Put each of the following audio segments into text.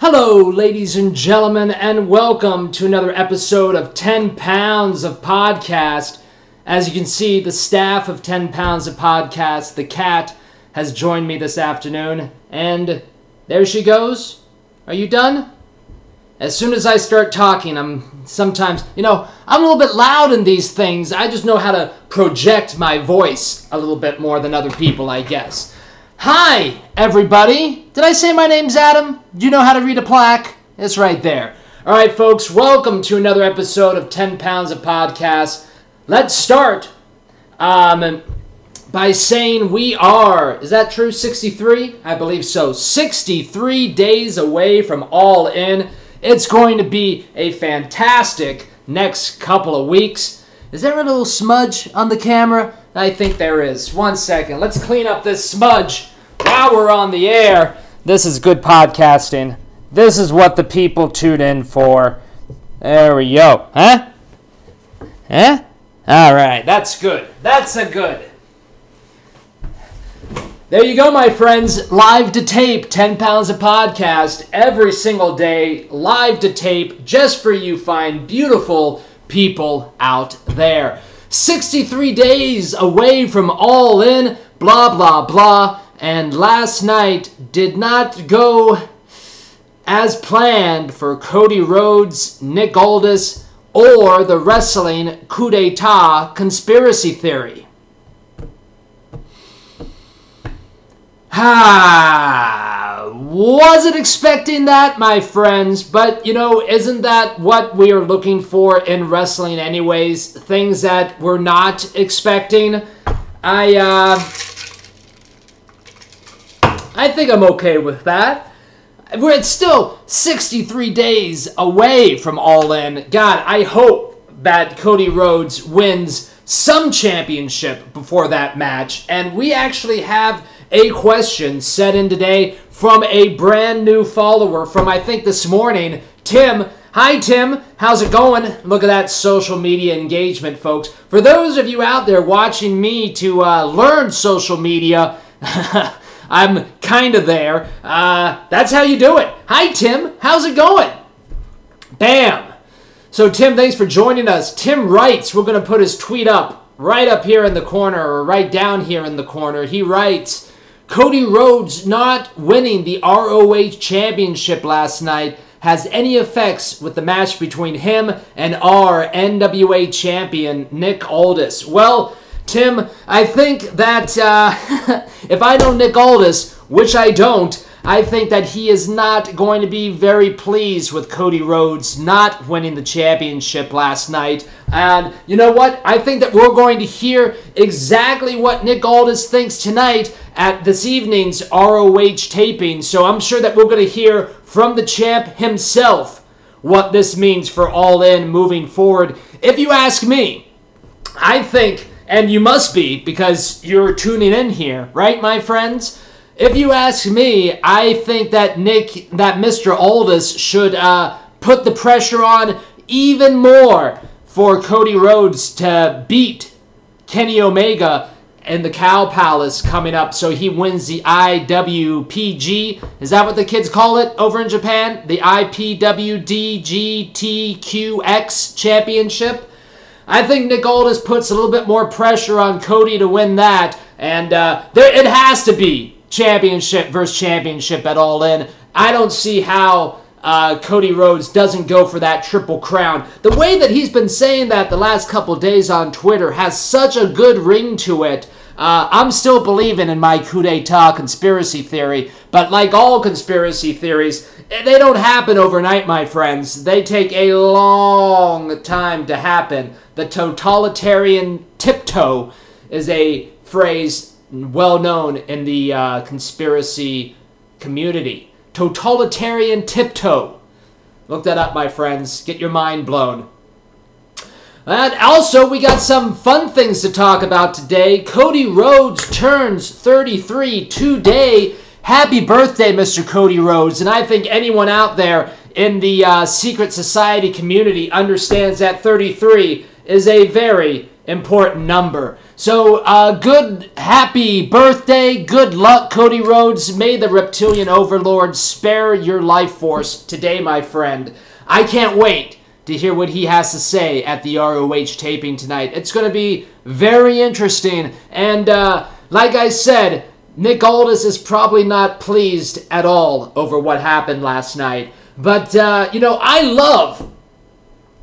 Hello, ladies and gentlemen, and welcome to another episode of 10 Pounds of Podcast. As you can see, the staff of 10 Pounds of Podcast, the cat, has joined me this afternoon, and there she goes. Are you done? As soon as I start talking, I'm sometimes, you know, I'm a little bit loud in these things. I just know how to project my voice a little bit more than other people, I guess. Hi, everybody. Did I say my name's Adam? Do you know how to read a plaque? It's right there. All right, folks, welcome to another episode of 10 Pounds of Podcast. Let's start um, by saying we are, is that true, 63? I believe so. 63 days away from All In. It's going to be a fantastic next couple of weeks. Is there a little smudge on the camera? I think there is. One second. Let's clean up this smudge while we're on the air. This is good podcasting. This is what the people tune in for. There we go. Huh? Huh? All right. That's good. That's a good. There you go, my friends. Live to tape, 10 pounds of podcast every single day. Live to tape just for you fine, beautiful people out there. 63 days away from all in, blah, blah, blah. And last night did not go as planned for Cody Rhodes, Nick Aldis, or the wrestling coup d'etat conspiracy theory. Ah, wasn't expecting that, my friends, but you know, isn't that what we are looking for in wrestling, anyways? Things that we're not expecting. I, uh, I think I'm okay with that. We're still 63 days away from All In. God, I hope that Cody Rhodes wins some championship before that match, and we actually have a question set in today from a brand new follower from I think this morning, Tim. Hi, Tim. How's it going? Look at that social media engagement, folks. For those of you out there watching me to uh, learn social media, I'm kind of there. Uh, that's how you do it. Hi, Tim. How's it going? Bam. So, Tim, thanks for joining us. Tim writes, we're going to put his tweet up right up here in the corner or right down here in the corner. He writes, Cody Rhodes not winning the ROH Championship last night has any effects with the match between him and our NWA champion, Nick Aldis. Well, Tim, I think that uh, if I know Nick Aldis, which I don't, I think that he is not going to be very pleased with Cody Rhodes not winning the championship last night. And you know what? I think that we're going to hear exactly what Nick Aldis thinks tonight at this evening's ROH taping. So I'm sure that we're going to hear from the champ himself what this means for All In moving forward. If you ask me, I think, and you must be because you're tuning in here, right, my friends? If you ask me, I think that Nick, that Mr. Aldis should uh, put the pressure on even more for Cody Rhodes to beat Kenny Omega in the Cow Palace coming up, so he wins the IWPG. Is that what the kids call it over in Japan? The IPWDGTQX Championship? I think Nick Aldis puts a little bit more pressure on Cody to win that, and uh, there it has to be championship versus championship at All In. I don't see how uh, Cody Rhodes doesn't go for that triple crown. The way that he's been saying that the last couple days on Twitter has such a good ring to it. Uh, I'm still believing in my coup d'etat conspiracy theory, but like all conspiracy theories, they don't happen overnight, my friends. They take a long time to happen. The totalitarian tiptoe is a phrase well known in the uh, conspiracy community. Totalitarian tiptoe. Look that up, my friends. Get your mind blown. And also, we got some fun things to talk about today. Cody Rhodes turns 33 today. Happy birthday, Mr. Cody Rhodes. And I think anyone out there in the uh, secret society community understands that 33 is a very important number. So, uh, good, happy birthday, good luck, Cody Rhodes. May the reptilian overlord spare your life force today, my friend. I can't wait to hear what he has to say at the ROH taping tonight. It's going to be very interesting. And, uh, like I said, Nick Aldis is probably not pleased at all over what happened last night. But, uh, you know, I love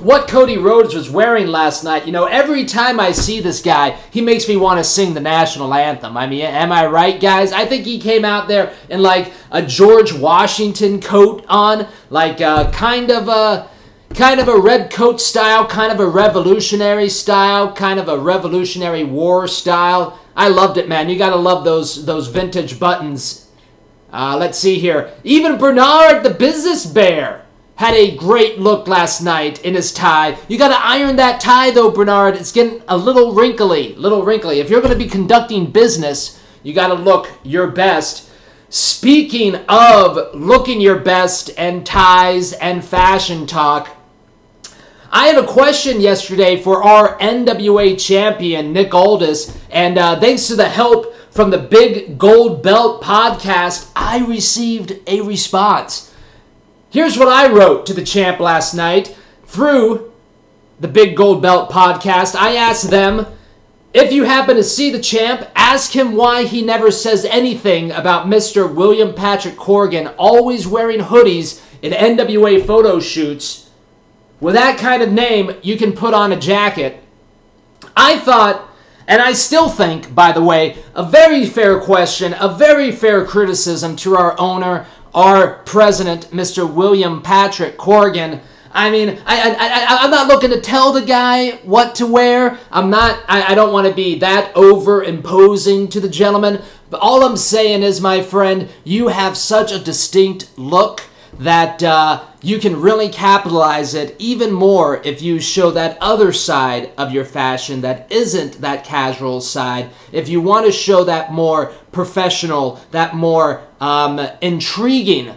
what Cody Rhodes was wearing last night, you know, every time I see this guy, he makes me want to sing the national anthem. I mean, am I right, guys? I think he came out there in like a George Washington coat on, like uh, kind of a kind of a red coat style, kind of a revolutionary style, kind of a revolutionary war style. I loved it, man. You gotta love those those vintage buttons. Uh, let's see here. Even Bernard the business bear had a great look last night in his tie. You got to iron that tie though, Bernard. It's getting a little wrinkly, little wrinkly. If you're going to be conducting business, you got to look your best. Speaking of looking your best and ties and fashion talk, I had a question yesterday for our NWA champion, Nick Aldis, and uh, thanks to the help from the Big Gold Belt podcast, I received a response. Here's what I wrote to the champ last night through the Big Gold Belt podcast. I asked them if you happen to see the champ, ask him why he never says anything about Mr. William Patrick Corgan always wearing hoodies in NWA photo shoots. With that kind of name, you can put on a jacket. I thought, and I still think, by the way, a very fair question, a very fair criticism to our owner, our president, Mr. William Patrick Corgan. I mean, I, I, I, am not looking to tell the guy what to wear. I'm not, I, I don't want to be that over imposing to the gentleman. But all I'm saying is, my friend, you have such a distinct look that uh, you can really capitalize it even more if you show that other side of your fashion that isn't that casual side. If you want to show that more professional, that more um, intriguing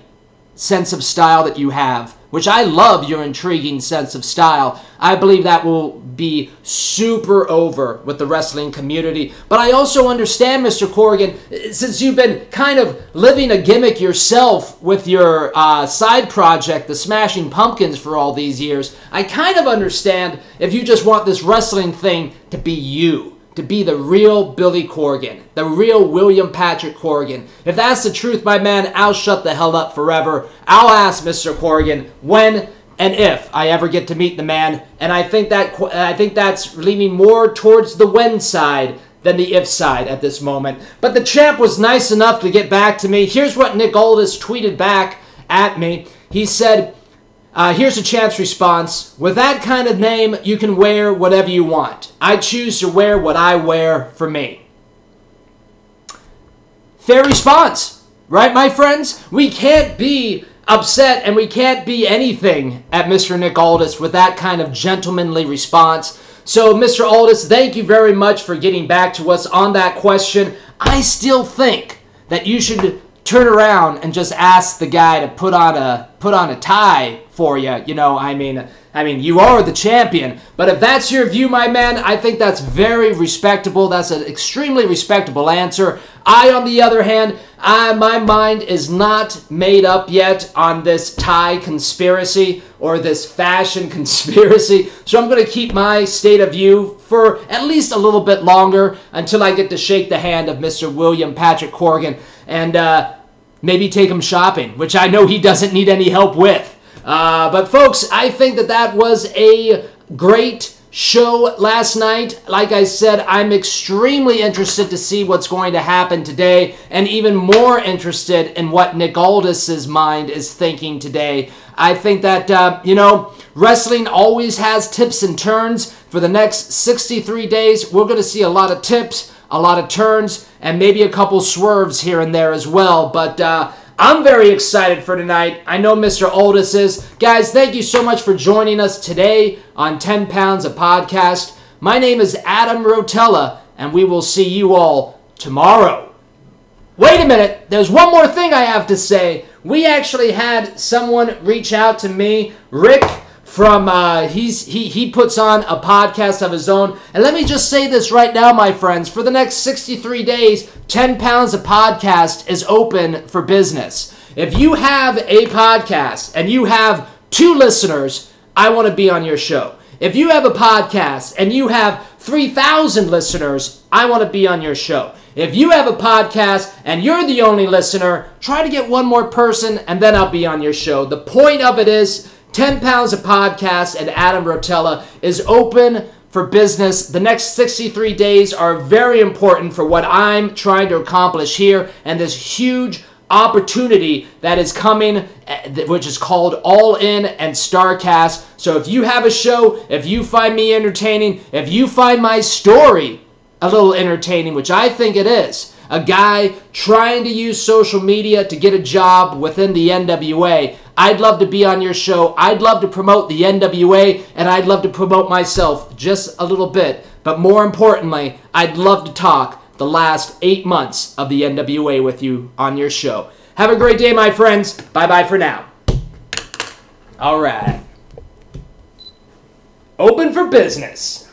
sense of style that you have which I love your intriguing sense of style. I believe that will be super over with the wrestling community. But I also understand, Mr. Corrigan, since you've been kind of living a gimmick yourself with your uh, side project, the Smashing Pumpkins, for all these years, I kind of understand if you just want this wrestling thing to be you to be the real Billy Corrigan, the real William Patrick Corrigan. If that's the truth, my man, I'll shut the hell up forever. I'll ask Mr. Corrigan when and if I ever get to meet the man, and I think that I think that's leaning more towards the when side than the if side at this moment. But the champ was nice enough to get back to me. Here's what Nick Aldis tweeted back at me. He said, uh, here's a chance response. With that kind of name, you can wear whatever you want. I choose to wear what I wear for me. Fair response, right, my friends? We can't be upset and we can't be anything at Mr. Nick Aldis with that kind of gentlemanly response. So, Mr. Aldis, thank you very much for getting back to us on that question. I still think that you should turn around and just ask the guy to put on a put on a tie for you. You know, I mean, I mean, you are the champion. But if that's your view, my man, I think that's very respectable. That's an extremely respectable answer. I, on the other hand, I, my mind is not made up yet on this tie conspiracy or this fashion conspiracy. So I'm going to keep my state of view for at least a little bit longer until I get to shake the hand of Mr. William Patrick Corgan and uh, maybe take him shopping, which I know he doesn't need any help with. Uh, but folks, I think that that was a great show last night. Like I said, I'm extremely interested to see what's going to happen today, and even more interested in what Nick Aldis's mind is thinking today. I think that, uh, you know, wrestling always has tips and turns. For the next 63 days, we're going to see a lot of tips, a lot of turns, and maybe a couple swerves here and there as well. But, uh, I'm very excited for tonight. I know Mr. Aldis is. Guys, thank you so much for joining us today on 10 Pounds a Podcast. My name is Adam Rotella, and we will see you all tomorrow. Wait a minute, there's one more thing I have to say. We actually had someone reach out to me, Rick from uh, he's he he puts on a podcast of his own. And let me just say this right now, my friends: for the next 63 days, 10 pounds of podcast is open for business. If you have a podcast and you have two listeners, I want to be on your show. If you have a podcast and you have 3,000 listeners, I want to be on your show. If you have a podcast and you're the only listener, try to get one more person and then I'll be on your show. The point of it is 10 pounds of podcast and Adam Rotella is open for business. The next 63 days are very important for what I'm trying to accomplish here and this huge opportunity that is coming, eh, which is called All In and Starcast. So if you have a show, if you find me entertaining, if you find my story a little entertaining, which I think it is, a guy trying to use social media to get a job within the NWA, I'd love to be on your show. I'd love to promote the NWA and I'd love to promote myself just a little bit. But more importantly, I'd love to talk the last eight months of the NWA with you on your show. Have a great day, my friends. Bye bye for now. All right. Open for business.